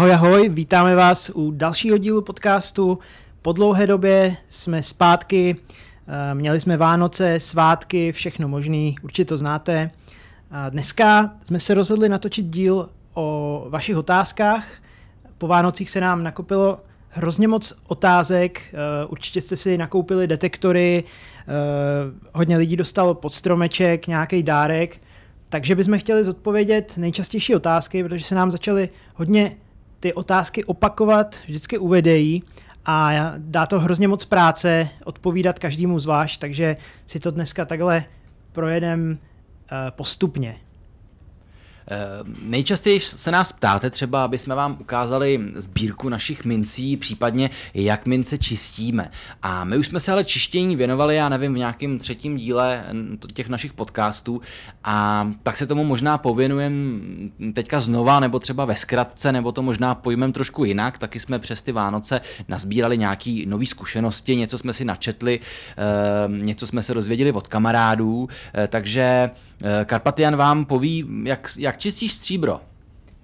Ahoj, ahoj, vítáme vás u dalšího dílu podcastu. Po dlouhé době jsme zpátky, eh, měli jsme Vánoce, svátky, všechno možný, určitě to znáte. Dneska jsme se rozhodli natočit díl o vašich otázkách. Po Vánocích se nám nakopilo hrozně moc otázek, eh, určitě jste si nakoupili detektory, eh, hodně lidí dostalo pod stromeček, nějaký dárek, takže bychom chtěli zodpovědět nejčastější otázky, protože se nám začaly hodně ty otázky opakovat, vždycky uvedejí a dá to hrozně moc práce odpovídat každému zvlášť, takže si to dneska takhle projedem eh, postupně. Eh, nejčastěji se nás ptáte třeba, aby jsme vám ukázali sbírku našich mincí, případně jak mince čistíme. A my už jsme se ale čištění věnovali, já nevím, v nějakém třetím díle těch našich podcastů a tak se tomu možná pověnujeme teďka znova, nebo třeba ve zkratce, nebo to možná pojmem trošku jinak. Taky jsme přes ty Vánoce nazbírali nějaké nové zkušenosti, něco jsme si načetli, eh, něco jsme se rozvěděli od kamarádů, eh, takže Karpatian vám poví, jak, jak čistíš stříbro.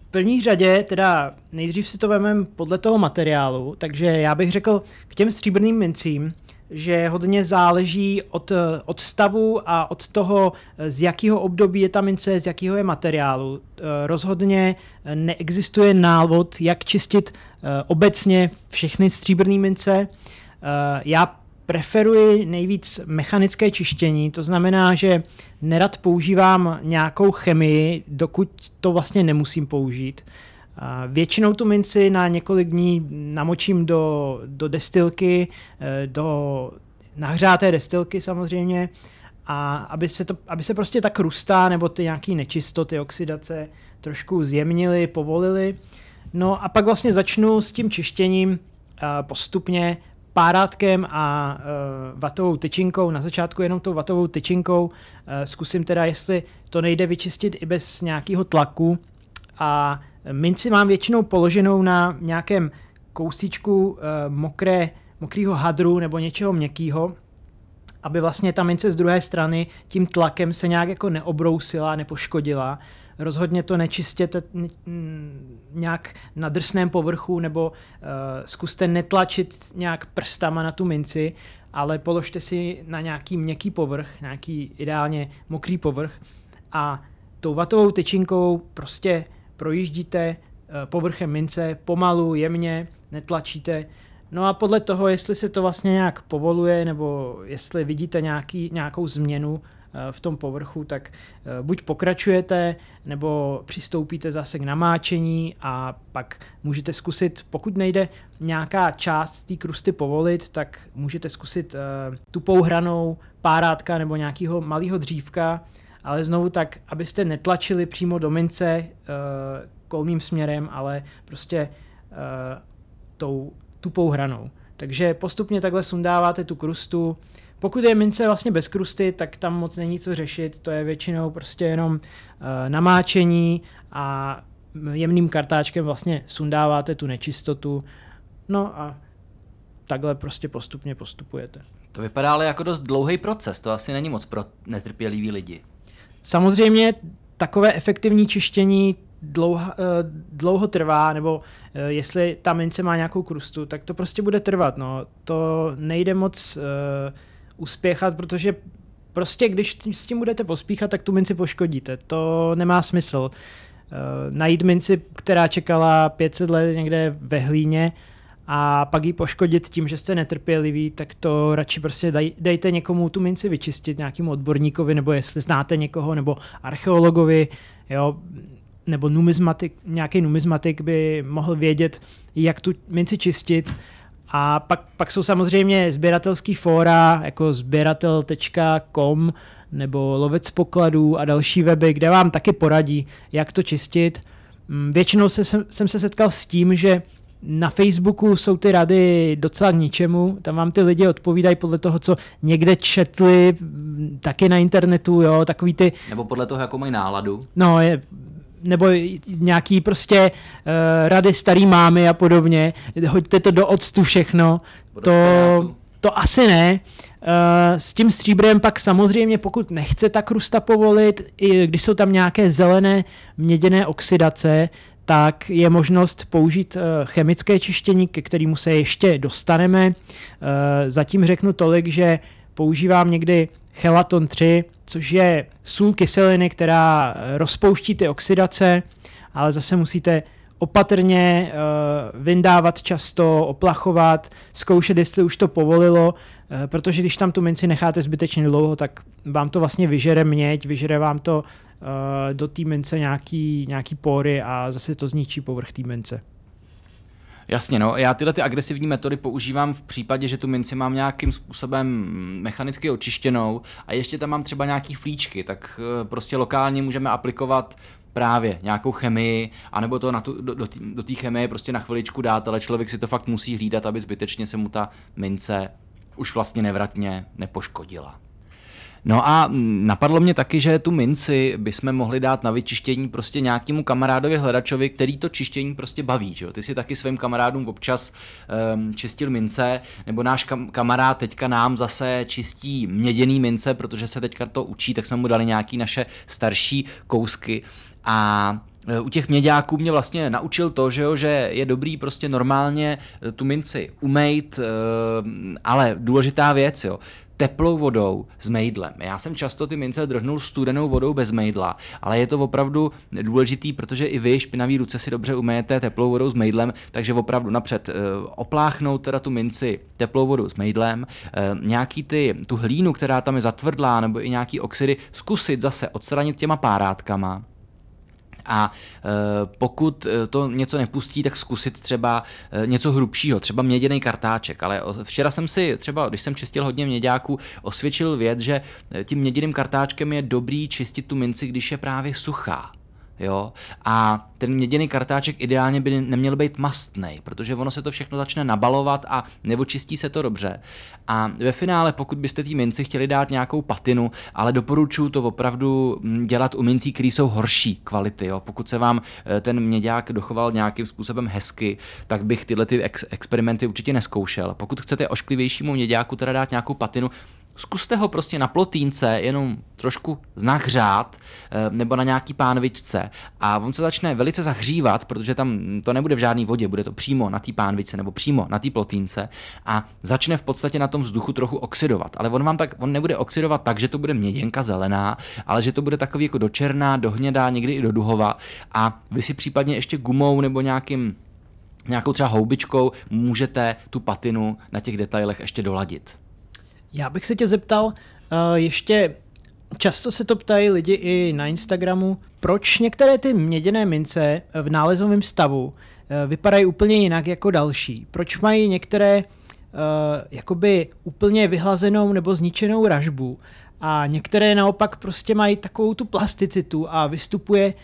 V první řadě, teda nejdřív si to vezmeme podle toho materiálu, takže já bych řekl k těm stříbrným mincím, že hodně záleží od, od stavu a od toho, z jakého období je ta mince, z jakého je materiálu. Eh, rozhodně neexistuje návod, jak čistit eh, obecně všechny stříbrné mince. Já preferuji nejvíc mechanické čištění, to znamená, že nerad používám nějakou chemii, dokud to vlastně nemusím použít. Většinou tu minci na několik dní namočím do, do destilky, eh, do nahřáté destilky samozřejmě, a aby se, to, aby se prostě ta krusta nebo ty nějaké nečistoty, oxidace trošku zjemnily, povolily. No a pak vlastně začnu s tím čištěním eh, postupně párátkem a uh, vatovou tyčinkou, na začátku jenom tou vatovou tyčinkou, uh, zkusím teda, jestli to nejde vyčistit i bez nějakého tlaku. A minci mám většinou položenou na nějakém kousíčku uh, mokré, mokrého hadru nebo něčeho měkkého, aby vlastně ta mince z druhé strany tím tlakem se nějak jako neobrousila, nepoškodila rozhodně to nečistěte nějak na drsném povrchu nebo uh, zkuste netlačit nějak prstama na tu minci, ale položte si na nějaký měkký povrch, nějaký ideálně mokrý povrch a tou vatovou tyčinkou prostě projíždíte uh, povrchem mince pomalu, jemně, netlačíte, No a podle toho, jestli se to vlastně nějak povoluje, nebo jestli vidíte nějaký, nějakou změnu v tom povrchu, tak eh, buď pokračujete, nebo přistoupíte zase k namáčení a pak můžete zkusit, pokud nejde nějaká část té krusty povolit, tak můžete zkusit uh, tupou hranou párátka nebo nějakého malého dřívka, ale znovu tak, abyste netlačili přímo do mince kolmým směrem, ale prostě tou tupou hranou. Takže postupně takhle sundáváte tu krustu, pokud je mince vlastně bez krusty, tak tam moc není co řešit, to je většinou prostě jenom uh, namáčení a jemným kartáčkem vlastně sundáváte tu nečistotu, no a takhle prostě postupně postupujete. To vypadá ale jako dost dlouhý proces, to asi není moc pro netrpělivý lidi. Samozřejmě takové efektivní čištění dlouho, uh, dlouho trvá, nebo uh, jestli ta mince má nějakou krustu, tak to prostě bude trvat. No. To nejde moc uh, uspěchat, protože prostě když s tím budete pospíchat, tak tu minci poškodíte. To nemá smysl. Uh, najít minci, která čekala 500 let někde ve hlíně a pak ji poškodit tím, že jste netrpěliví, tak to radši prostě dejte někomu tu minci vyčistit, nějakému odborníkovi, nebo jestli znáte někoho, nebo archeologovi, jo, nebo numizmatik, nějaký numizmatik by mohl vědět, jak tu minci čistit a pak, pak jsou samozřejmě sběratelský fóra jako sběratel.com nebo lovec pokladů a další weby, kde vám taky poradí, jak to čistit. Mm, většinou se, jsem, jsem se setkal s tím, že na Facebooku jsou ty rady docela k ničemu, tam vám ty lidi odpovídají podle toho, co někde četli, mm, taky na internetu, jo, takový ty... Nebo podle toho, jakou mají náladu. No, je, nebo nějaký prostě uh, rady starý mámy a podobně, hoďte to do octu všechno, to, to asi ne. Uh, s tím stříbrem pak samozřejmě, pokud nechce ta krusta povolit, i když jsou tam nějaké zelené měděné oxidace, tak je možnost použít chemické čištění, ke kterému se ještě dostaneme. Zatím řeknu tolik, že používám někdy chelaton 3, což je sůl kyseliny, která rozpouští ty oxidace, ale zase musíte opatrně uh, vyndávat často, oplachovat, zkoušet, jestli už to povolilo, uh, protože když tam tu minci necháte zbytečně dlouho, tak vám to vlastně vyžere měď, vyžere vám to do té mince nějaký, nějaký pory a zase to zničí povrch té mince. Jasně, no, já tyhle ty agresivní metody používám v případě, že tu minci mám nějakým způsobem mechanicky očištěnou a ještě tam mám třeba nějaký flíčky, tak prostě lokálně můžeme aplikovat právě nějakou chemii, anebo to na tu, do, do, do té chemie prostě na chviličku dát, ale člověk si to fakt musí hlídat, aby zbytečně se mu ta mince už vlastně nevratně nepoškodila. No a napadlo mě taky, že tu minci bychom mohli dát na vyčištění prostě nějakému kamarádovi hledačovi, který to čištění prostě baví. Že? Ty si taky svým kamarádům občas um, čistil mince, nebo náš kam- kamarád teďka nám zase čistí měděný mince, protože se teďka to učí, tak jsme mu dali nějaký naše starší kousky a e, u těch měďáků mě vlastně naučil to, že, jo, že je dobrý prostě normálně e, tu minci umejt, e, ale důležitá věc, jo, teplou vodou s mejdlem. Já jsem často ty mince drhnul studenou vodou bez mejdla, ale je to opravdu důležitý, protože i vy špinavý ruce si dobře umejete teplou vodou s mejdlem, takže opravdu napřed opláchnout teda tu minci teplou vodou s mejdlem, nějaký ty, tu hlínu, která tam je zatvrdlá, nebo i nějaký oxidy, zkusit zase odstranit těma párátkama, a e, pokud e, to něco nepustí, tak zkusit třeba e, něco hrubšího, třeba měděný kartáček. Ale včera jsem si třeba, když jsem čistil hodně měďáků, osvědčil věc, že tím měděným kartáčkem je dobrý čistit tu minci, když je právě suchá. Jo? A ten měděný kartáček ideálně by neměl být mastný, protože ono se to všechno začne nabalovat a neočistí se to dobře. A ve finále, pokud byste té minci chtěli dát nějakou patinu, ale doporučuji to opravdu mm, dělat u mincí, které jsou horší kvality. Jo? Pokud se vám eh, ten měďák dochoval nějakým způsobem hezky, tak bych tyhle ty ex- experimenty určitě neskoušel. Pokud chcete ošklivějšímu měďáku teda dát nějakou patinu, zkuste ho prostě na plotínce jenom trošku znahřát eh, nebo na nějaký pánvičce a on se začne velice zahřívat, protože tam to nebude v žádné vodě, bude to přímo na té pánvičce nebo přímo na té plotínce a začne v podstatě na tom vzduchu trochu oxidovat. Ale on vám tak, on nebude oxidovat tak, že to bude měděnka zelená, ale že to bude takový jako do černá, do hnědá, někdy i do duhova a vy si případně ještě gumou nebo nějakým nějakou třeba houbičkou můžete tu patinu na těch detailech ještě doladit. Já bych se tě zeptal, uh, ještě často se to ptají lidi i na Instagramu, proč některé ty měděné mince v nálezovém stavu uh, vypadají úplně jinak jako další. Proč mají některé uh, jakoby úplně vyhlazenou nebo zničenou ražbu a některé naopak prostě mají takovou tu plasticitu a vystupuje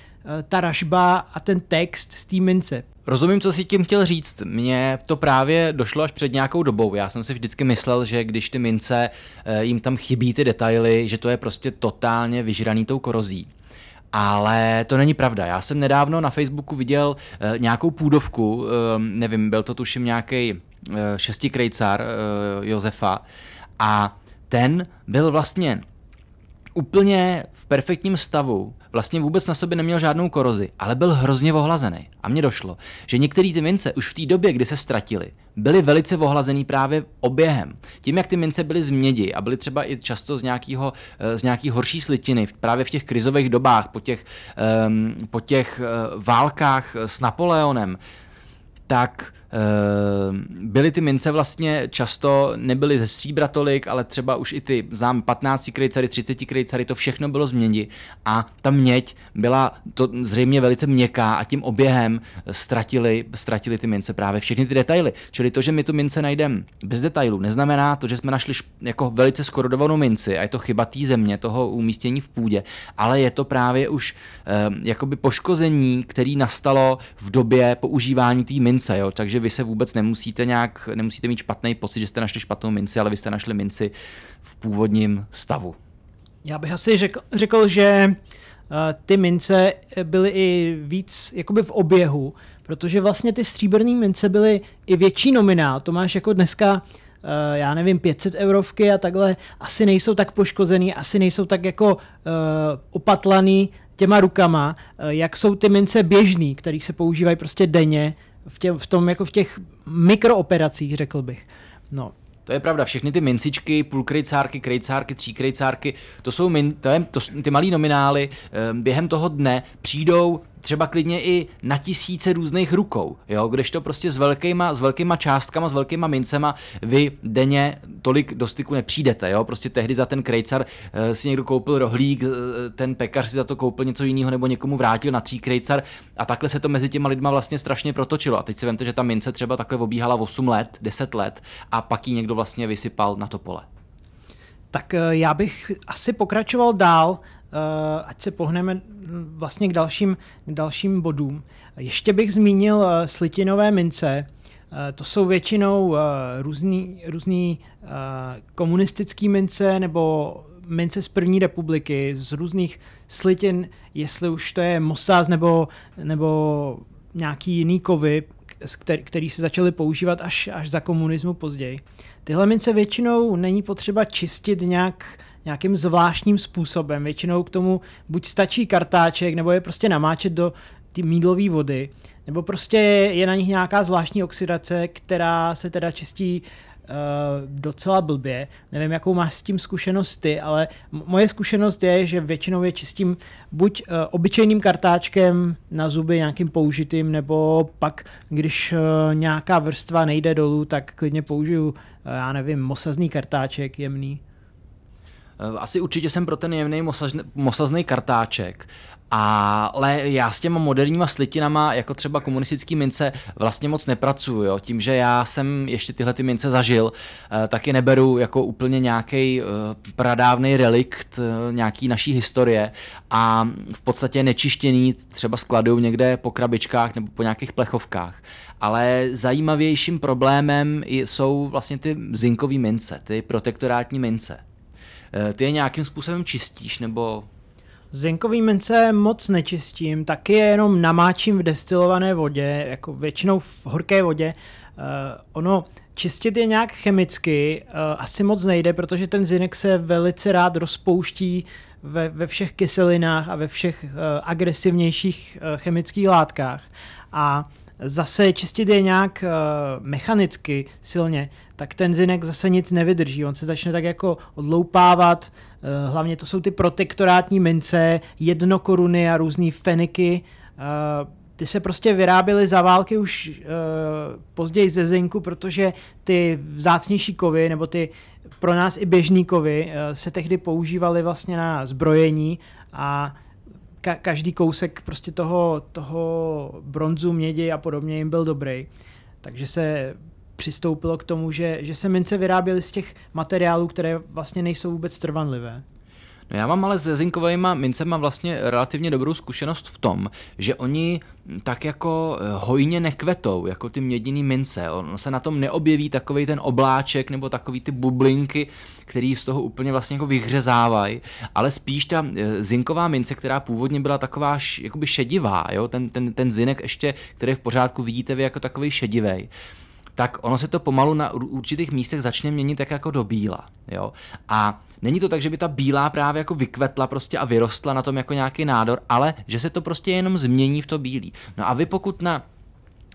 ta ražba a ten text z té mince. Rozumím, co si tím chtěl říct. Mně to právě došlo až před nějakou dobou. Já jsem si vždycky myslel, že když ty mince, eh, jim tam chybí ty detaily, že to je prostě totálně vyžraný tou korozí. Ale to není pravda. Já jsem nedávno na Facebooku viděl uh, nějakou půdovku, uh, nevím, byl to tuším nějaký šestikrejcar uh, Josefa a ten byl vlastně úplně v perfektním stavu, vlastně vůbec na sobě neměl žádnou korozi, ale byl hrozně ohlazený. A mně došlo, že některé ty mince už v té době, kdy se ztratily, byly velice ohlazený právě oběhem. Tím, jak ty mince byly z mědi a byly třeba i často z, nějakého, eh, z nějaký horší slitiny, právě v těch krizových dobách, po těch, um, po těch uh, válkách s Napoleonem, tak Ehm, byly ty mince vlastně často, nebyly ze stříbra tolik, ale třeba už i ty, znám 15 krejcary, 30 krejcary, to všechno bylo z mědi a ta měď byla to zřejmě velice měkká a tím oběhem ztratili, ztratili ty mince právě všechny ty detaily. Čili to, že my tu mince najdeme bez detailů, neznamená to, že jsme našli jako velice skorodovanou minci a je to chyba té země, toho umístění v půdě, ale je to právě už um, jakoby poškození, který nastalo v době používání té mince, jo? takže vy se vůbec nemusíte nějak, nemusíte mít špatný pocit, že jste našli špatnou minci, ale vy jste našli minci v původním stavu. Já bych asi řekl, řekl že uh, ty mince byly i víc jakoby v oběhu, protože vlastně ty stříbrné mince byly i větší nominál. To máš jako dneska uh, já nevím, 500 eurovky a takhle asi nejsou tak poškozený, asi nejsou tak jako uh, opatlaný těma rukama, eh, jak jsou ty mince běžný, které se používají prostě denně v, tě, v tom jako v těch mikrooperacích, řekl bych. No, to je pravda, všechny ty mincičky, půlkrejcárky, krejcárky, tříkrejcárky, to jsou min, to je, to, ty malý nominály, během toho dne přijdou třeba klidně i na tisíce různých rukou, jo, kdežto prostě s velkýma, s velkýma částkama, s velkýma mincema vy denně tolik do styku nepřijdete, jo, prostě tehdy za ten krejcar uh, si někdo koupil rohlík, uh, ten pekař si za to koupil něco jiného nebo někomu vrátil na tří krejcar a takhle se to mezi těma lidma vlastně strašně protočilo. A teď si vemte, že ta mince třeba takhle obíhala 8 let, 10 let a pak ji někdo vlastně vysypal na to pole. Tak eh, já bych asi pokračoval dál ať se pohneme hm, vlastně k dalším, k dalším bodům. Ještě bych zmínil eh, slitinové mince. Eh, to jsou většinou různý, různý komunistický mince nebo mince z první republiky, z různých slitin, jestli už to je Mossad nebo, nebo nějaký jiný kovy, který, který se začaly používat až, až za komunismu později. Tyhle mince většinou není potřeba čistit nějak nějakým zvláštním způsobem. Většinou k tomu buď stačí kartáček, nebo je prostě namáčet do ty mídlové vody, nebo prostě je na nich nějaká zvláštní oxidace, která se teda čistí uh, docela blbě. Nevím, jakou máš s tím zkušenost ty, ale moje zkušenost je, že většinou je čistím buď uh, obyčejným kartáčkem na zuby, nějakým použitým, nebo pak, když uh, nějaká vrstva nejde dolů, tak klidně použiju, uh, já nevím, mosazný kartáček jemný. Eh, asi určitě jsem pro ten jemný mosazný kartáček, ale já s těma moderníma slitinama, jako třeba komunistický mince, vlastně moc nepracuju. Jo? Tím, že já jsem ještě tyhle ty mince zažil, eh, tak je neberu jako úplně nějaký eh, pradávný relikt nějaký naší historie a v podstatě nečištěný třeba skladují někde po krabičkách nebo po nějakých plechovkách. Ale zajímavějším problémem jsou vlastně ty zinkové mince, ty protektorátní mince. Eh, ty je nějakým způsobem čistíš, nebo... Zinkový mince moc nečistím, taky je jenom namáčím v destilované vodě, jako většinou v horké vodě. Uh, ono čistit je nějak chemicky uh, asi moc nejde, protože ten zinek se velice rád rozpouští ve, ve všech kyselinách a ve všech uh, agresivnějších uh, chemických látkách. A zase čistit je nějak uh, mechanicky silně, tak ten zinek zase nic nevydrží. On se začne tak jako odloupávat, uh, hlavně to jsou ty protektorátní mince, jednokoruny a různé feniky. Uh, ty se prostě vyráběly za války už uh, později ze zinku, protože ty vzácnější kovy, nebo ty pro nás i běžný kovy, uh, se tehdy používaly vlastně na zbrojení a ka- každý kousek prostě toho, toho bronzu, mědi a podobně jim byl dobrý. Takže se přistoupilo k tomu, že, že se mince vyráběly z těch materiálů, které vlastně nejsou vůbec trvanlivé. No já mám ale se zinkovými mincema vlastně relativně dobrou zkušenost v tom, že oni tak jako eh, hojně nekvetou, jako ty měděný mince. On se na tom neobjeví takový ten obláček nebo takový ty bublinky, který z toho úplně vlastně jako vyhřezávají, ale spíš ta eh, zinková mince, která původně byla taková jakoby šedivá, jo? Ten, ten, ten zinek ještě, který v pořádku vidíte vy jako takový šedivý tak ono se to pomalu na určitých místech začne měnit tak jako do bíla. Jo? A není to tak, že by ta bílá právě jako vykvetla prostě a vyrostla na tom jako nějaký nádor, ale že se to prostě jenom změní v to bílý. No a vy pokud na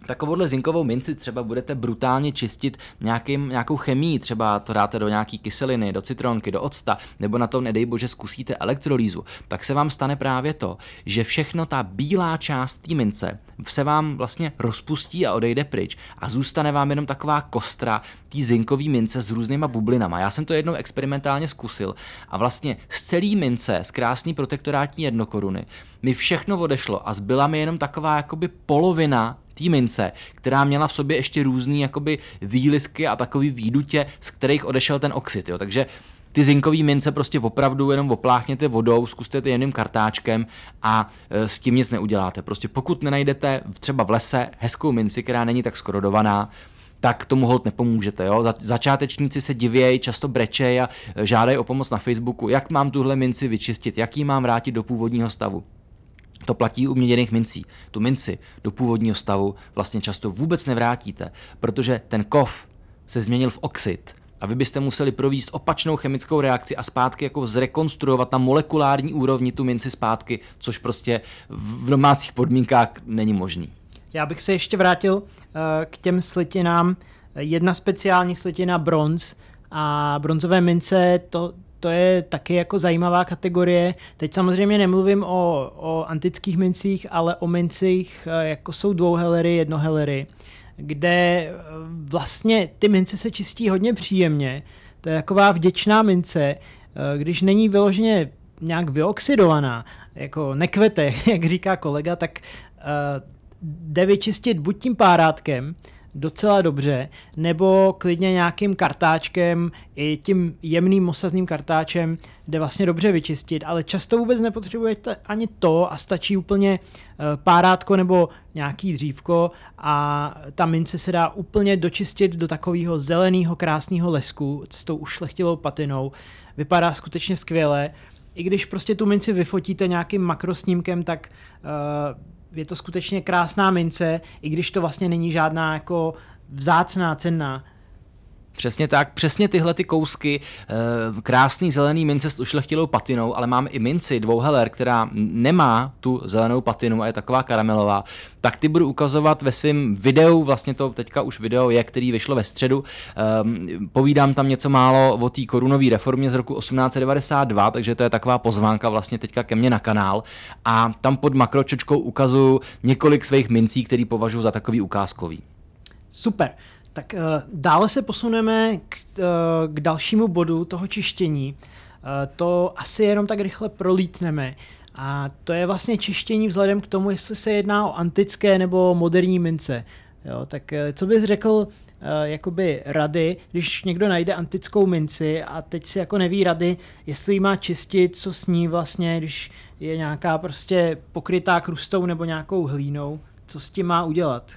takovouhle zinkovou minci třeba budete brutálně čistit nějakým, nějakou chemii, třeba to dáte do nějaký kyseliny, do citronky, do octa, nebo na tom, nedej bože, zkusíte elektrolýzu, tak se vám stane právě to, že všechno ta bílá část té mince se vám vlastně rozpustí a odejde pryč a zůstane vám jenom taková kostra té zinkové mince s různýma bublinama. Já jsem to jednou experimentálně zkusil a vlastně z celý mince, z krásný protektorátní jednokoruny, mi všechno odešlo a zbyla mi jenom taková jakoby polovina té mince, která měla v sobě ještě různý jakoby výlisky a takový výdutě, z kterých odešel ten oxid. Jo. Takže ty zinkové mince prostě opravdu jenom opláchněte vodou, zkuste to jiným kartáčkem a e, s tím nic neuděláte. Prostě pokud nenajdete třeba v lese hezkou minci, která není tak skorodovaná, tak tomu hold nepomůžete. Jo? Začátečníci se divějí, často brečejí a e, žádají o pomoc na Facebooku, jak mám tuhle minci vyčistit, jak ji mám vrátit do původního stavu. To platí u měděných mincí. Tu minci do původního stavu vlastně často vůbec nevrátíte, protože ten kov se změnil v oxid a vy byste museli províst opačnou chemickou reakci a zpátky jako zrekonstruovat na molekulární úrovni tu minci zpátky, což prostě v domácích podmínkách není možný. Já bych se ještě vrátil uh, k těm slitinám. Jedna speciální slitina bronz a bronzové mince, to, to je taky jako zajímavá kategorie. Teď samozřejmě nemluvím o, o antických mincích, ale o mincích, uh, jako jsou dvouhelery, jednohelery, kde eh, vlastně ty mince se čistí hodně příjemně. To je taková vděčná mince, když není vyloženě nějak vyoxidovaná, jako nekvete, jak říká kolega, tak jde vyčistit buď tím párátkem, docela dobře, nebo klidně nějakým kartáčkem, i tím jemným mosazným kartáčem jde vlastně dobře vyčistit, ale často vůbec nepotřebujete ani to a stačí úplně eh, párátko nebo nějaký dřívko a ta mince se dá úplně dočistit do takového zeleného krásného lesku s tou ušlechtilou patinou. Vypadá skutečně skvěle. I když prostě tu minci vyfotíte nějakým makrosnímkem, tak uh, je to skutečně krásná mince, i když to vlastně není žádná jako vzácná, cenná. Přesně tak, přesně tyhle ty kousky, eh, krásný zelený mince s ušlechtilou patinou, ale mám i minci dvouheler, která nemá tu zelenou patinu a je taková karamelová, tak ty budu ukazovat ve svém videu, vlastně to teďka už video je, který vyšlo ve středu. Um, povídám tam něco málo o té korunové reformě z roku 1892, takže to je taková pozvánka vlastně teďka ke mně na kanál. A tam pod makročečkou ukazuju několik svých mincí, který považuji za takový ukázkový. Super. Tak uh, dále se posuneme k, uh, k dalšímu bodu toho čištění. Uh, to asi jenom tak rychle prolítneme. A to je vlastně čištění vzhledem k tomu, jestli se jedná o antické nebo moderní mince. Jo, tak co bys řekl jakoby rady, když někdo najde antickou minci a teď si jako neví rady, jestli ji má čistit, co s ní vlastně, když je nějaká prostě pokrytá krustou nebo nějakou hlínou, co s tím má udělat?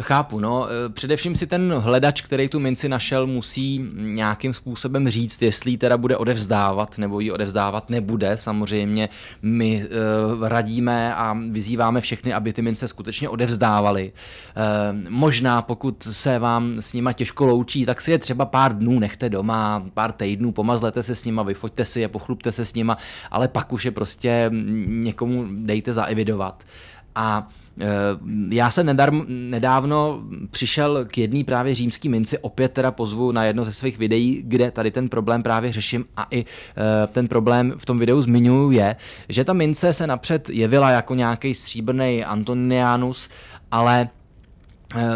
Chápu, no. E, především si ten hledač, který tu minci našel, musí nějakým způsobem říct, jestli ji teda bude odevzdávat, nebo ji odevzdávat nebude. Samozřejmě my uh, radíme a vyzýváme všechny, aby ty mince skutečně odevzdávali. Uh, možná, pokud se vám s nima těžko loučí, tak si je třeba pár dnů nechte doma, pár týdnů, pomazlete se s nima, vyfoťte si je, pochlupte se s nima, ale pak už je prostě někomu dejte zaevidovat. A Eh, já jsem nedarm, nedávno přišel k jedné právě římský minci, opět teda pozvu na jedno ze svých videí, kde tady ten problém právě řeším a i eh, ten problém v tom videu zmiňuju je, že ta mince se napřed jevila jako nějaký stříbrný Antonianus, ale Eh,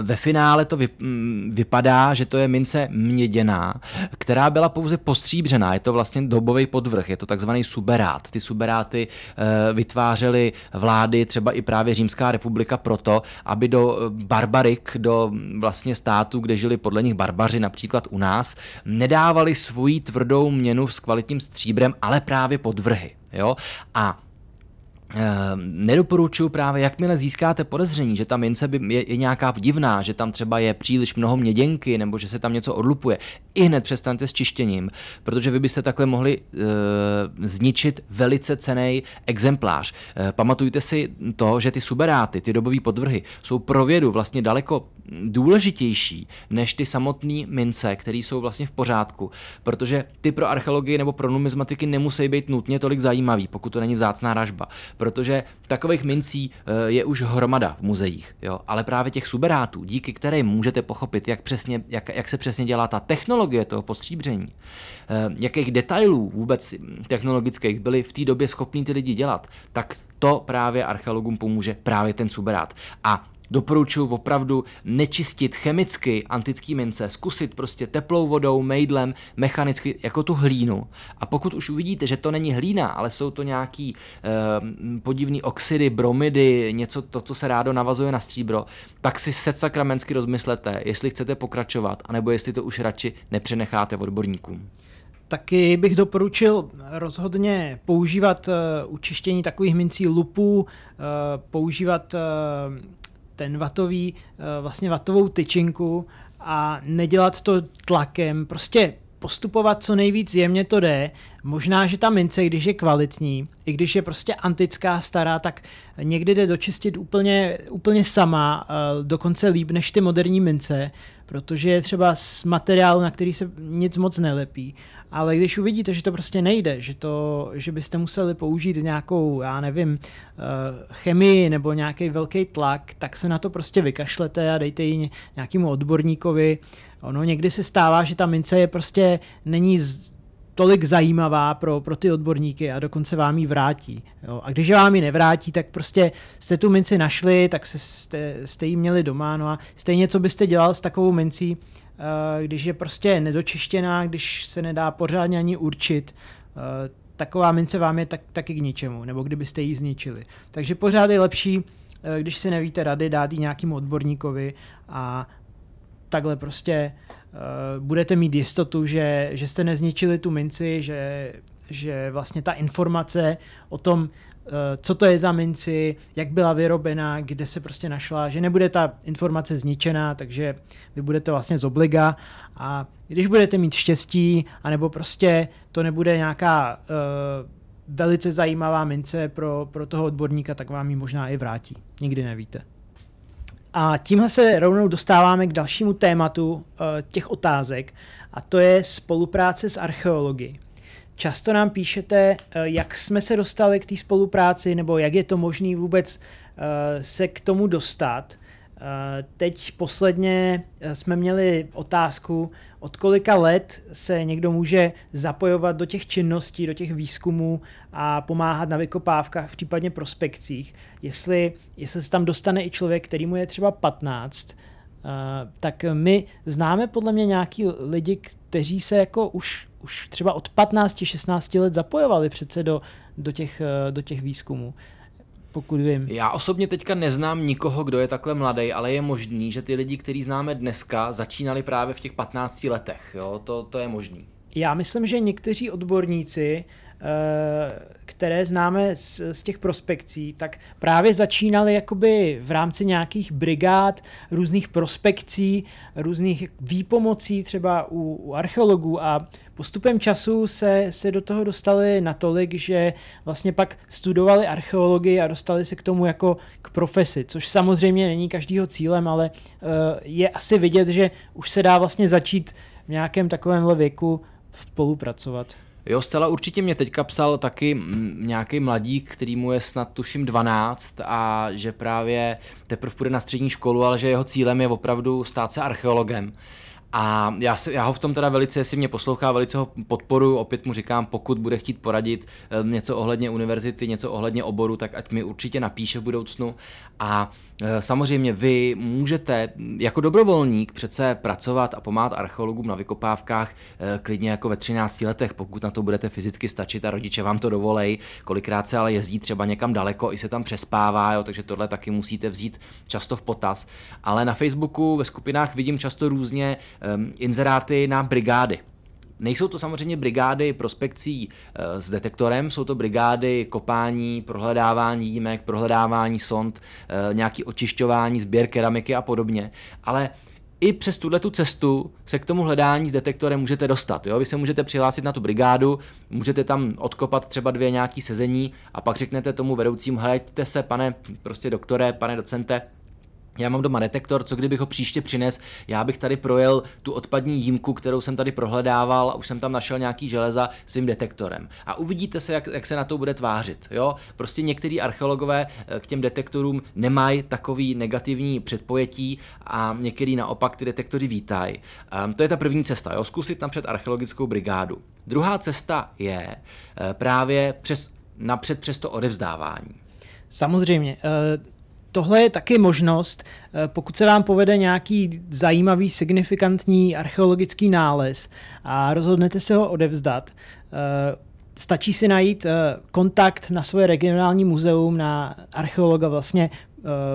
ve finále to mm, vypadá, že to je mince měděná, která byla pouze postříbřená. Je to vlastně dobový podvrh, je to takzvaný suberát. Ty suberáty eh, vytvářely vlády, třeba i právě Římská republika proto, aby do eh, barbarik, do mm, vlastně států, kde žili podle nich barbaři, například u nás, nedávali svoji tvrdou měnu s kvalitním stříbrem, ale právě podvrhy. Jo? A nedoporučuju právě, jakmile získáte podezření, že ta mince by je, je nějaká divná, že tam třeba je příliš mnoho měděnky nebo že se tam něco odlupuje, i hned přestaňte s čištěním, protože vy byste takhle mohli e, zničit velice cený exemplář. E, pamatujte si to, že ty suberáty, ty dobové podvrhy, jsou pro vědu vlastně daleko důležitější než ty samotné mince, které jsou vlastně v pořádku, protože ty pro archeologii nebo pro numizmatiky nemusí být nutně tolik zajímavý, pokud to není vzácná ražba protože takových mincí eh, je už hromada v muzeích, jo? ale právě těch suberátů, díky kterým můžete pochopit, jak, přesně, jak, jak se přesně dělá ta technologie toho postříbření, eh, jakých detailů vůbec technologických byli v té době schopní ty lidi dělat, tak to právě archeologům pomůže právě ten suberát. A Doporučuji opravdu nečistit chemicky antický mince, zkusit prostě teplou vodou, mejdlem, mechanicky jako tu hlínu. A pokud už uvidíte, že to není hlína, ale jsou to nějaký eh, podivný oxidy, bromidy, něco to, co se rádo navazuje na stříbro, tak si set sakramensky rozmyslete, jestli chcete pokračovat, anebo jestli to už radši nepřenecháte odborníkům. Taky bych doporučil rozhodně používat uh, učištění takových mincí lupů, uh, používat uh, ten vatový, eh, vlastně vatovou tyčinku a nedělat to tlakem, prostě postupovat co nejvíc jemně to jde. Možná, že ta mince, když je kvalitní, i když je prostě antická, stará, tak někdy jde dočistit úplně, úplně sama, eh, dokonce líp než ty moderní mince, protože je třeba z materiálu, na který se nic moc nelepí. Ale když uvidíte, že to prostě nejde, že, to, že byste museli použít nějakou, já nevím, eh, chemii nebo nějaký velký tlak, tak se na to prostě vykašlete a dejte ji nějakému odborníkovi. Ono někdy se stává, že ta mince je prostě není tolik zajímavá pro, pro ty odborníky a dokonce vám ji vrátí. Jo. A když vám ji nevrátí, tak prostě jste tu minci našli, tak se jste, jste ji měli doma. No a stejně, co byste dělal s takovou mincí, uh, když je prostě nedočištěná, když se nedá pořádně ani určit, uh, taková mince vám je tak, taky k ničemu, nebo kdybyste ji zničili. Takže pořád je lepší, uh, když si nevíte rady, dát ji nějakému odborníkovi a takhle prostě uh, budete mít jistotu, že, že jste nezničili tu minci, že, že vlastně ta informace o tom, uh, co to je za minci, jak byla vyrobena, kde se prostě našla, že nebude ta informace zničená, takže vy budete vlastně z obliga a když budete mít štěstí, anebo prostě to nebude nějaká uh, velice zajímavá mince pro, pro toho odborníka, tak vám ji možná i vrátí. Nikdy nevíte. A tímhle se rovnou dostáváme k dalšímu tématu uh, těch otázek a to je spolupráce s archeologií. Často nám píšete, uh, jak jsme se dostali k té spolupráci nebo jak je to možné vůbec uh, se k tomu dostat. Teď posledně jsme měli otázku, od kolika let se někdo může zapojovat do těch činností, do těch výzkumů a pomáhat na vykopávkách, případně prospekcích. Jestli, jestli se tam dostane i člověk, který mu je třeba 15, uh, tak my známe podle mě nějaký lidi, kteří se jako už, už třeba od 15-16 let zapojovali přece do, do, těch, do těch výzkumů pokud vím. Já osobně teďka neznám nikoho, kdo je takhle mladý, ale je možný, že ty lidi, který známe dneska, začínali právě v těch 15 letech. Jo? To, to je možný. Já myslím, že někteří odborníci které známe z, z těch prospekcí, tak právě začínaly jakoby v rámci nějakých brigád, různých prospekcí, různých výpomocí třeba u, u archeologů a postupem času se, se do toho dostali natolik, že vlastně pak studovali archeologii a dostali se k tomu jako k profesi, což samozřejmě není každýho cílem, ale uh, je asi vidět, že už se dá vlastně začít v nějakém takovémhle věku spolupracovat. Jo, zcela určitě mě teďka psal taky nějaký mladík, který mu je snad tuším 12 a že právě teprve půjde na střední školu, ale že jeho cílem je opravdu stát se archeologem. A já, se, já ho v tom teda velice, jestli mě poslouchá, velice ho podporu. Opět mu říkám, pokud bude chtít poradit eh, něco ohledně univerzity, něco ohledně oboru, tak ať mi určitě napíše v budoucnu. A Eh, samozřejmě vy můžete jako dobrovolník přece pracovat a pomáhat archeologům na vykopávkách eh, klidně jako ve 13 letech, pokud na to budete fyzicky stačit a rodiče vám to dovolej. Kolikrát se ale jezdí třeba někam daleko, i se tam přespává, jo, takže tohle taky musíte vzít často v potaz. Ale na Facebooku ve skupinách vidím často různě inzeráty na brigády. Nejsou to samozřejmě brigády prospekcí eh, s detektorem, jsou to brigády kopání, prohledávání jímek, prohledávání sond, eh, nějaký očišťování, sběr keramiky a podobně. Ale i přes tuhle tu cestu se k tomu hledání s detektorem můžete dostat. Jo? Vy se můžete přihlásit na tu brigádu, můžete tam odkopat třeba dvě nějaký sezení a pak řeknete tomu vedoucímu, hledajte se, pane prostě doktore, pane docente, já mám doma detektor, co kdybych ho příště přines, já bych tady projel tu odpadní jímku, kterou jsem tady prohledával a už jsem tam našel nějaký železa svým detektorem. A uvidíte se, jak, jak se na to bude tvářit. Jo? Prostě některý archeologové eh, k těm detektorům nemají takový negativní předpojetí a některý naopak ty detektory vítají. Um, to je ta první cesta, jo? zkusit napřed archeologickou brigádu. Druhá cesta je uh, právě přes, napřed přes to odevzdávání. Samozřejmě. Uh tohle je taky možnost, eh, pokud se vám povede nějaký zajímavý, signifikantní archeologický nález a rozhodnete se ho odevzdat, eh, stačí si najít eh, kontakt na svoje regionální muzeum, na archeologa vlastně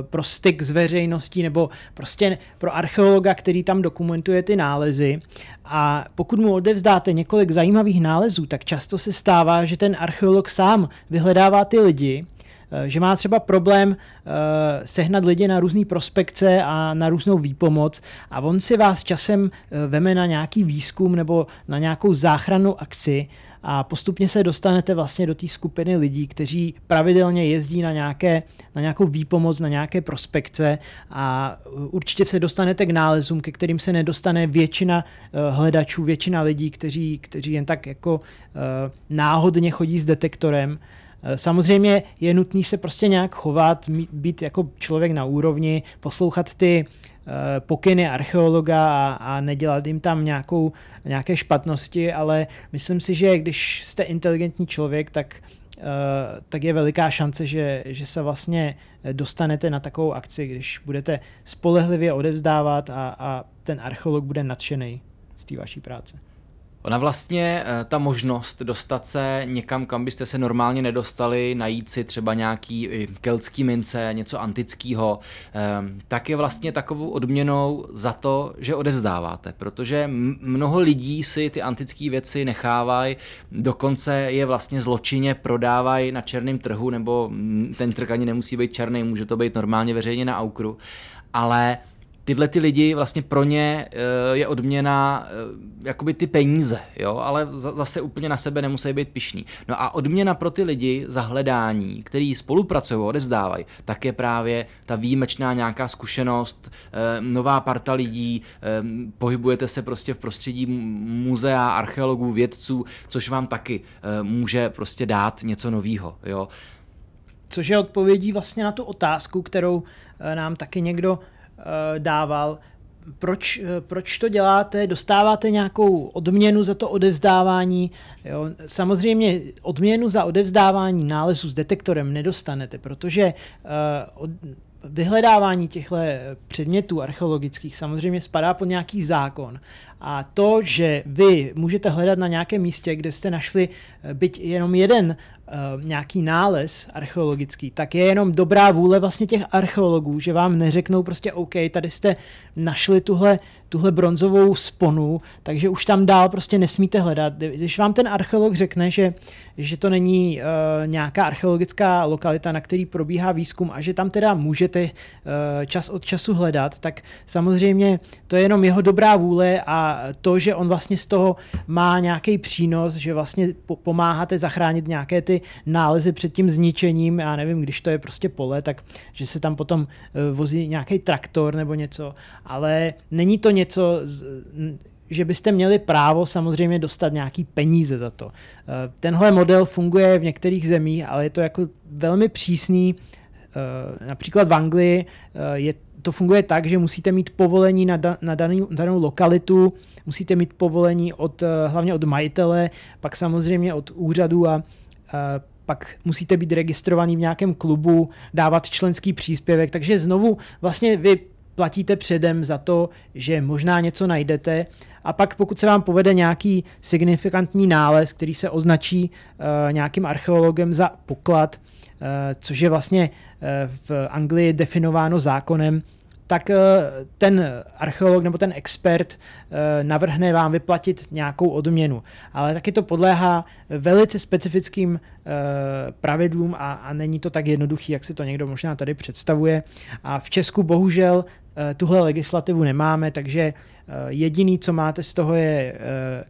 pro styk s veřejností nebo prostě pro archeologa, který tam dokumentuje ty nálezy. A pokud mu odevzdáte několik zajímavých nálezů, tak často se stává, že ten archeolog sám vyhledává ty lidi, že má třeba problém eh, sehnat lidi na různé prospekce a na různou výpomoc a on si vás časem eh, veme na nějaký výzkum nebo na nějakou záchrannou akci a postupně se dostanete vlastně do té skupiny lidí, kteří pravidelně jezdí na, nějaké, na nějakou výpomoc, na nějaké prospekce a určitě se dostanete k nálezům, ke kterým se nedostane většina hledačů, většina lidí, kteří, kteří jen tak jako náhodně chodí s detektorem. Eh, samozřejmě je nutný se prostě nějak chovat, být jako člověk na úrovni, poslouchat ty eh, pokyny archeologa a, a nedělat jim tam nějakou, nějaké špatnosti, ale myslím si, že když jste inteligentní člověk, tak, eh, tak je veliká šance, že, že se vlastně dostanete na takovou akci, když budete spolehlivě odevzdávat a, a ten archeolog bude nadšený z té vaší práce. Ona vlastně, eh, ta možnost dostat se někam, kam byste se normálně nedostali, najít si třeba nějaký keltský mince, něco antického, ehm, tak je vlastně takovou odměnou za to, že odevzdáváte, protože mnoho lidí si ty antické věci nechávají, dokonce je vlastně zločině prodávají na černém trhu, nebo ten trh ani nemusí být černý, může to být normálně veřejně na aukru, ale tyhle ty lidi vlastně pro ně eh, je odměna eh, jakoby ty peníze, jo, ale zase úplně na sebe nemusí být pišný. No a odměna pro ty lidi za hledání, který spolupracují, odezdávají, tak je právě ta výjimečná nějaká zkušenost, eh, nová parta lidí, pohybujete se prostě v prostředí muzea, archeologů, vědců, což vám taky může prostě dát něco novýho, jo. Což je odpovědí vlastně na tu otázku, kterou nám taky někdo dával. Proč, eh, proč to děláte? Dostáváte nějakou odměnu za to odevzdávání? Jo? Samozřejmě odměnu za odevzdávání nálezu s detektorem nedostanete, protože uh, od, vyhledávání těchto předmětů archeologických samozřejmě spadá pod nějaký zákon. A to, že vy můžete hledat na nějakém místě, kde jste našli byť jenom jeden uh, nějaký nález archeologický, tak je jenom dobrá vůle vlastně těch archeologů, že vám neřeknou prostě OK, tady jste našli tuhle tuhle bronzovou sponu, takže už tam dál prostě nesmíte hledat. Když vám ten archeolog řekne, že, že to není uh, nějaká archeologická lokalita, na který probíhá výzkum a že tam teda můžete uh, čas od času hledat, tak samozřejmě to je jenom jeho dobrá vůle a to, že on vlastně z toho má nějaký přínos, že vlastně pomáháte zachránit nějaké ty nálezy před tím zničením, já nevím, když to je prostě pole, tak že se tam potom uh, vozí nějaký traktor nebo něco, ale není to něco, že byste měli právo samozřejmě dostat nějaký peníze za to. Eh, tenhle model funguje v některých zemích, ale je to jako velmi přísný. Eh, například v Anglii eh, je to funguje tak, že musíte mít povolení na, da, na daný, danou lokalitu, musíte mít povolení od, hlavně od majitele, pak samozřejmě od úřadu a, a pak musíte být registrovaný v nějakém klubu, dávat členský příspěvek, takže znovu vlastně vy platíte předem za to, že možná něco najdete a pak pokud se vám povede nějaký signifikantní nález, který se označí uh, nějakým archeologem za poklad, uh, což je vlastně uh, v Anglii definováno zákonem, tak ten archeolog nebo ten expert navrhne vám vyplatit nějakou odměnu. Ale taky to podléhá velice specifickým pravidlům a, a není to tak jednoduchý, jak si to někdo možná tady představuje. A v Česku bohužel tuhle legislativu nemáme, takže jediný, co máte z toho, je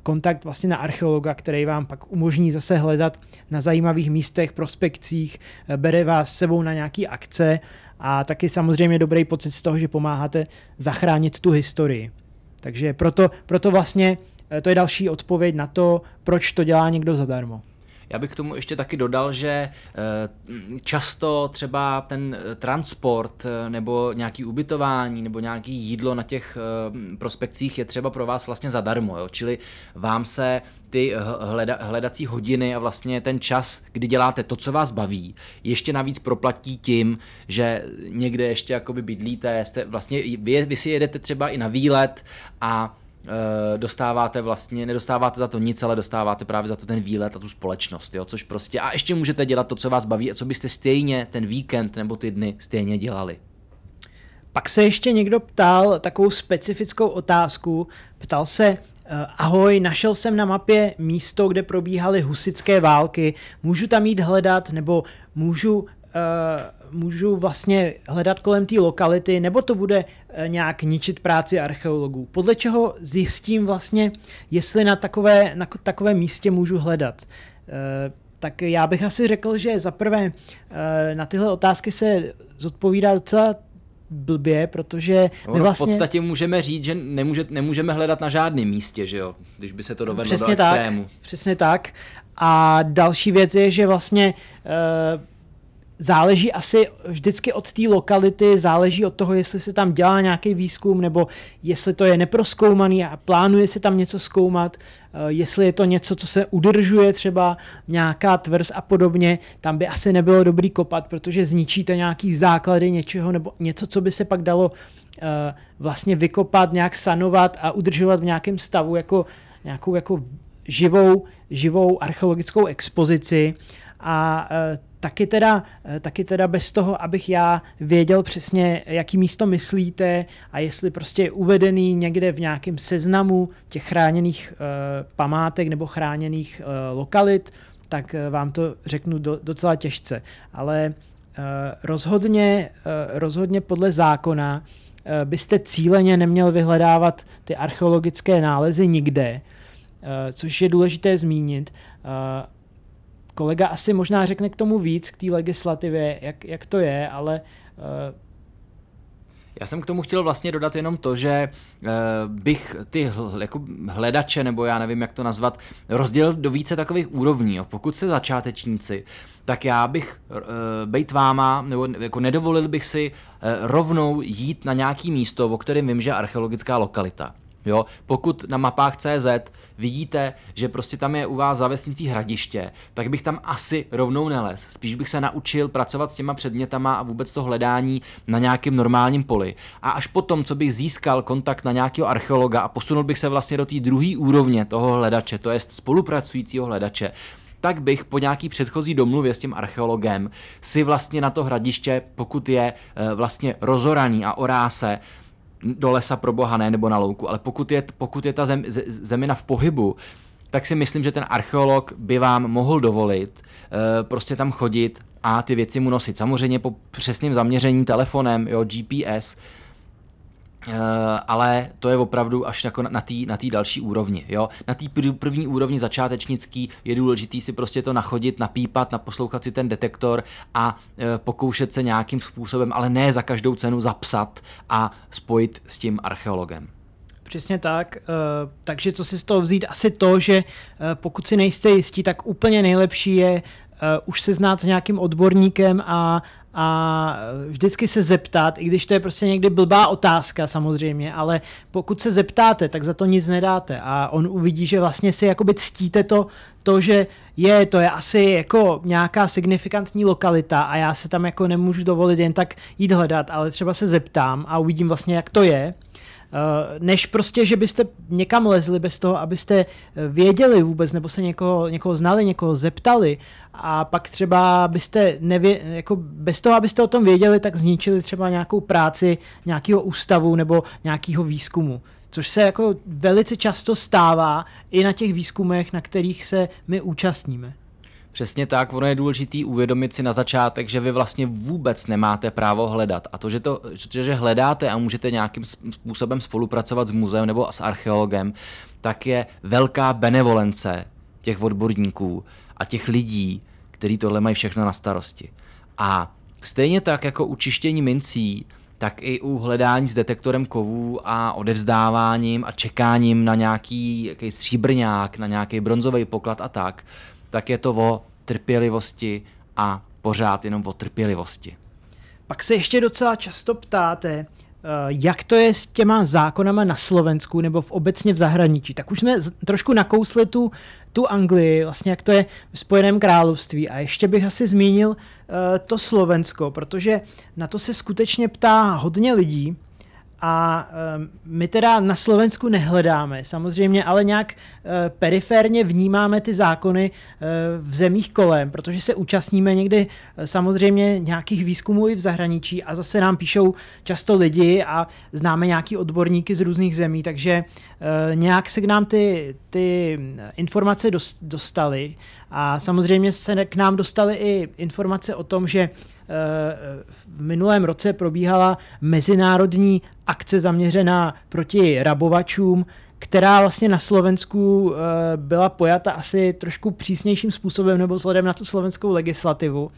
kontakt vlastně na archeologa, který vám pak umožní zase hledat na zajímavých místech, prospekcích, bere vás sebou na nějaký akce a taky samozřejmě dobrý pocit z toho, že pomáháte zachránit tu historii. Takže proto, proto vlastně eh, to je další odpověď na to, proč to dělá někdo zadarmo. Já bych k tomu ještě taky dodal, že eh, často třeba ten eh, transport nebo nějaký ubytování nebo nějaký jídlo na těch prospekcích je třeba pro vás vlastně zadarmo, jo? čili vám se ty hleda, hledací hodiny a vlastně ten čas, kdy děláte to, co vás baví, ještě navíc proplatí tím, že někde ještě jakoby bydlíte, jste vlastně, vy, vy si jedete třeba i na výlet a dostáváte vlastně, nedostáváte za to nic, ale dostáváte právě za to ten výlet a tu společnost, jo, což prostě, a ještě můžete dělat to, co vás baví a co byste stejně ten víkend nebo ty dny stejně dělali. Pak se ještě někdo ptal takovou specifickou otázku, ptal se, Eh, ahoj, našel jsem na mapě místo, kde probíhaly husické války, můžu tam jít hledat, nebo můžu můžu vlastně hledat kolem té lokality, nebo to bude uh, nějak ničit práci archeologů. Podle čeho zjistím vlastně, jestli na takové, na takové místě můžu hledat. Uh, tak já bych asi řekl, že za prvé na tyhle otázky se zodpovídá docela blbě, protože my vlastně... V podstatě můžeme říct, že nemůže, nemůžeme hledat na žádném místě, že jo, když by se to dovedlo přesně do extrému. Tak, přesně tak. A další věc je, že vlastně uh, záleží asi vždycky od té lokality, záleží od toho, jestli se tam dělá nějaký výzkum, nebo jestli to je neproskoumaný a plánuje se tam něco zkoumat, eh, jestli je to něco, co se udržuje třeba nějaká tvrz a podobně, tam by asi nebylo dobrý kopat, protože zničíte nějaký základy něčeho nebo něco, co by se pak dalo eh, vlastně vykopat, nějak sanovat a udržovat v nějakém stavu jako nějakou jako živou, živou archeologickou expozici. A eh, taky teda, eh, taky teda bez toho, abych já věděl přesně, jaký místo myslíte a jestli prostě je uvedený někde v nějakém seznamu těch chráněných uh, památek nebo chráněných uh, lokalit, tak vám to řeknu do, docela těžce. Ale rozhodně, rozhodně podle zákona byste cíleně neměl vyhledávat ty archeologické nálezy nikde, což je důležité zmínit. Kolega asi možná řekne k tomu víc, k té legislativě, jak, jak to je, ale uh, já jsem k tomu chtěl vlastně dodat jenom to, že uh, bych ty jako hledače, nebo já nevím, jak to nazvat, rozdělil do více takových úrovní. Pokud jste začátečníci, tak já bych uh, bejt váma, nebo jako nedovolil bych si rovnou jít na nějaký místo, o kterém vím, že je archeologická lokalita. Jo, pokud na mapách CZ vidíte, že prostě tam je u vás za vesnicí hradiště, tak bych tam asi rovnou nelez. Spíš bych se naučil pracovat s těma předmětama a vůbec to hledání na nějakém normálním poli. A až potom, co bych získal kontakt na nějakého archeologa a posunul bych se vlastně do té druhé úrovně toho hledače, to je spolupracujícího hledače, tak bych po nějaký předchozí domluvě s tím archeologem si vlastně na to hradiště, pokud je e, vlastně rozoraný a oráse, do lesa pro boha, ne, nebo na louku, ale pokud je, pokud je ta zem, zemina v pohybu, tak si myslím, že ten archeolog by vám mohl dovolit uh, prostě tam chodit a ty věci mu nosit. Samozřejmě po přesném zaměření telefonem, jo, GPS, Uh, ale to je opravdu až jako na té na tý další úrovni. Jo? Na té první úrovni začátečnický je důležitý si prostě to nachodit, napípat, naposlouchat si ten detektor a uh, pokoušet se nějakým způsobem, ale ne za každou cenu zapsat a spojit s tím archeologem. Přesně tak. Uh, takže co si z toho vzít? Asi to, že pokud si nejste jistí, tak úplně nejlepší je už se znát s nějakým odborníkem a, a vždycky se zeptat, i když to je prostě někdy blbá otázka samozřejmě, ale pokud se zeptáte, tak za to nic nedáte. A on uvidí, že vlastně si jakoby ctíte to, to, že je, to je asi jako nějaká signifikantní lokalita a já se tam jako nemůžu dovolit jen tak jít hledat, ale třeba se zeptám a uvidím vlastně, jak to je než prostě, že byste někam lezli bez toho, abyste eh, věděli vůbec, nebo se někoho, někoho znali, někoho zeptali a pak třeba byste nevě, jako bez toho, abyste o tom věděli, tak zničili třeba nějakou práci nějakého ústavu nebo nějakého výzkumu což se jako velice často stává i na těch výzkumech, na kterých se my účastníme. Přesně tak, ono je důležité uvědomit si na začátek, že vy vlastně vůbec nemáte právo hledat. A to, že, to, že hledáte a můžete nějakým způsobem spolupracovat s muzeem nebo s archeologem, tak je velká benevolence těch odborníků a těch lidí, kteří tohle mají všechno na starosti. A stejně tak jako u čištění mincí, tak i u hledání s detektorem kovů a odevzdáváním a čekáním na nějaký, nějaký stříbrňák, na nějaký bronzový poklad a tak, tak je to o trpělivosti a pořád jenom o trpělivosti. Pak se ještě docela často ptáte, eh, jak to je s těma zákonama na Slovensku nebo v obecně v zahraničí. Tak už jsme trošku nakousli tu, tu Anglii, vlastně jak to je v Spojeném království. A ještě bych asi zmínil uh, to Slovensko, protože na to se skutečně ptá hodně lidí a um, my teda na Slovensku nehledáme, samozřejmě, ale nějak uh, periférně vnímáme ty zákony uh, v zemích kolem, protože se účastníme někdy uh, samozřejmě nějakých výzkumů i v zahraničí a zase nám píšou často lidi a známe nějaký odborníky z různých zemí, takže nějak se k nám ty, ty informace dostaly. A samozřejmě se k nám dostaly i informace o tom, že v minulém roce probíhala mezinárodní akce zaměřená proti rabovačům, která vlastně na Slovensku eh, byla pojata asi trošku přísnějším způsobem nebo vzhledem na tu slovenskou legislativu.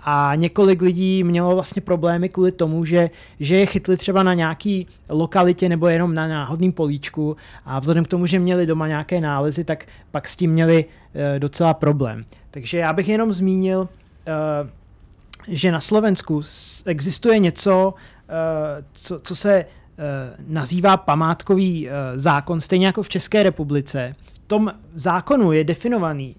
A několik lidí mělo vlastně problémy kvůli tomu, že, že je chytli třeba na nějaký lokalitě nebo jenom na náhodným políčku a vzhledem k tomu, že měli doma nějaké nálezy, tak pak s tím měli eh, docela problém. Takže já bych jenom zmínil, eh, že na Slovensku existuje něco, co, co se Eh, nazývá památkový eh, zákon, stejně jako v České republice. V tom zákonu je definovaný,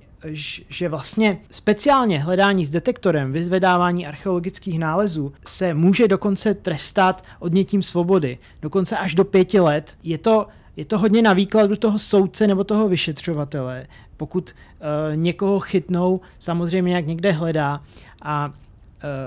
že vlastně speciálně hledání s detektorem, vyzvedávání archeologických nálezů se může dokonce trestat odnětím svobody, dokonce až do pěti let. Je to, je to hodně na výkladu toho soudce nebo toho vyšetřovatele. Pokud uh, někoho chytnou, samozřejmě jak někde hledá a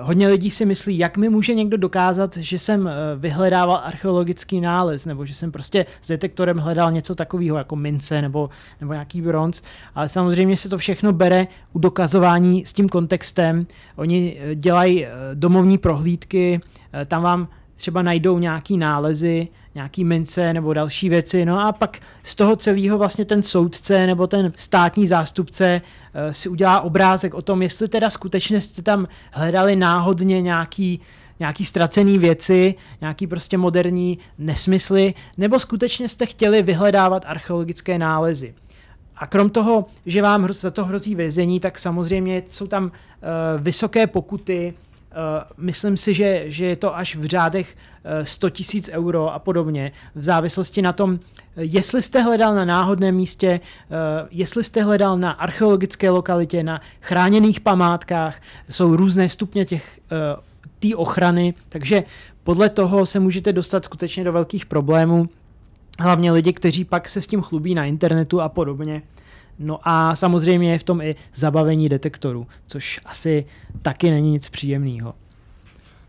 hodně lidí si myslí, jak mi může někdo dokázat, že jsem uh, vyhledával archeologický nález, nebo že jsem prostě s detektorem hledal něco takového jako mince nebo, nebo nějaký bronz. Ale samozřejmě se to všechno bere u dokazování s tím kontextem. Oni uh, dělají domovní prohlídky, tam vám třeba najdou nějaký nálezy, nějaký mince nebo další věci, no a pak z toho celého vlastně ten soudce nebo ten státní zástupce uh, si udělá obrázek o tom, jestli teda skutečně jste tam hledali náhodně nějaký nějaký ztracený věci, nějaký prostě moderní nesmysly, nebo skutečně jste chtěli vyhledávat archeologické nálezy. A krom toho, že vám za to hrozí vězení, tak samozřejmě jsou tam uh, vysoké pokuty, myslím si, že, že je to až v řádech uh, 100 tisíc euro a podobně, v závislosti na tom, jestli jste hledal na náhodném místě, uh, jestli jste hledal na archeologické lokalitě, na chráněných památkách, jsou různé stupně těch té ochrany, takže podle toho se můžete dostat skutečně do velkých problémů. Hlavně lidi, kteří pak se s tím chlubí na internetu a podobně. No a samozřejmě je v tom i zabavení detektoru, což asi taky není nic příjemného.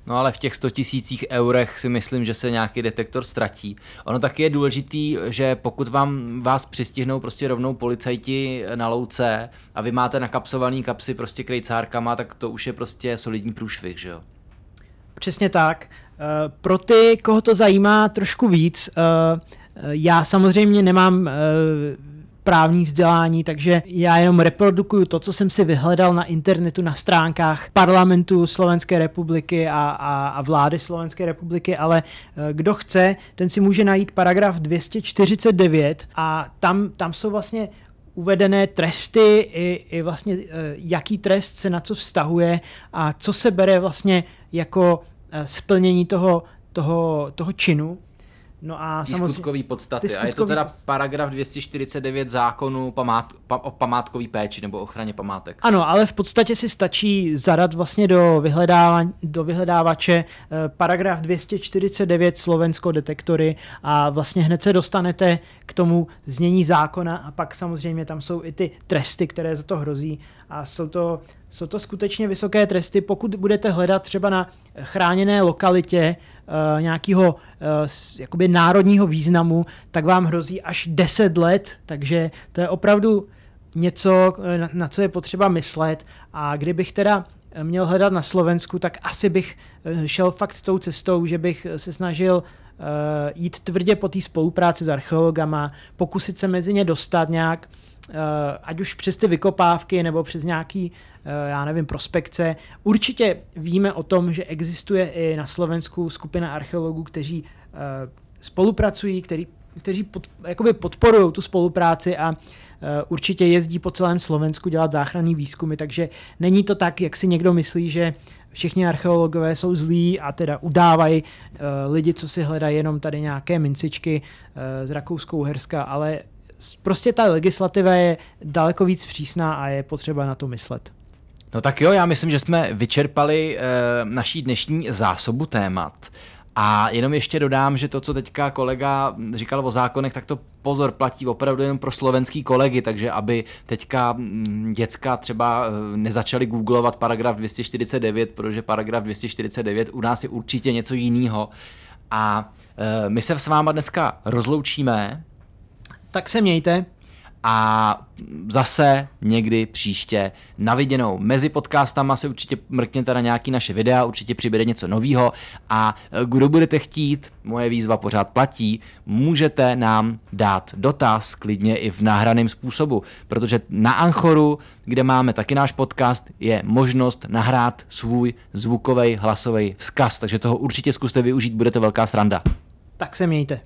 No ale v těch 100 tisících eurech si myslím, že se nějaký detektor ztratí. Ono taky je důležitý, že pokud vám vás přistihnou prostě rovnou policajti na louce a vy máte nakapsovaný kapsy prostě krejcárkama, tak to už je prostě solidní průšvih, že jo? Přesně tak. Eh, pro ty, koho to zajímá trošku víc, eh, já samozřejmě nemám eh, právní vzdělání, takže já jenom reprodukuju to, co jsem si vyhledal na internetu, na stránkách parlamentu Slovenské republiky a, a, a vlády Slovenské republiky, ale eh, kdo chce, ten si může najít paragraf 249 a tam, tam jsou vlastně uvedené tresty i, i vlastně eh, jaký trest se na co vztahuje a co se bere vlastně jako eh, splnění toho, toho, toho činu No a samozřejmě... skutkový podstaty. Skutkový... A je to teda paragraf 249 zákonu památ, pa, o památkové péči nebo ochraně památek. Ano, ale v podstatě si stačí zadat vlastně do, vyhledává, do vyhledávače eh, paragraf 249 Slovensko detektory a vlastně hned se dostanete k tomu znění zákona a pak samozřejmě tam jsou i ty tresty, které za to hrozí a jsou to, jsou to skutečně vysoké tresty, pokud budete hledat třeba na chráněné lokalitě uh, nějakého uh, jakoby národního významu, tak vám hrozí až 10 let, takže to je opravdu něco, na, na co je potřeba myslet. A kdybych teda měl hledat na Slovensku, tak asi bych šel fakt tou cestou, že bych se snažil uh, jít tvrdě po té spolupráci s archeologama, pokusit se mezi ně dostat nějak, uh, ať už přes ty vykopávky nebo přes nějaký, uh, já nevím, prospekce. Určitě víme o tom, že existuje i na Slovensku skupina archeologů, kteří spolupracují, který, kteří pod, jakoby podporují tu spolupráci a uh, určitě jezdí po celém Slovensku dělat záchranný výzkumy, takže není to tak, jak si někdo myslí, že všichni archeologové jsou zlí a teda udávají uh, lidi, co si hledají jenom tady nějaké mincičky uh, z Rakouskou-Herska, ale prostě ta legislativa je daleko víc přísná a je potřeba na to myslet. No tak jo, já myslím, že jsme vyčerpali uh, naší dnešní zásobu témat. A jenom ještě dodám, že to, co teďka kolega říkal o zákonech, tak to pozor platí opravdu jenom pro slovenský kolegy, takže aby teďka mm, děcka třeba eh, nezačali googlovat paragraf 249, protože paragraf 249 u nás je určitě něco jiného. A eh, my se s váma dneska rozloučíme. Tak se mějte. A zase někdy příště na viděnou. Mezi podcastama si určitě mrkněte na nějaký naše videa, určitě přibude něco nového a kdo budete chtít, moje výzva pořád platí, můžete nám dát dotaz klidně i v nahraném způsobu, protože na Anchoru, kde máme taky náš podcast, je možnost nahrát svůj zvukový hlasový vzkaz, takže toho určitě zkuste využít, bude to velká sranda. Tak se mějte.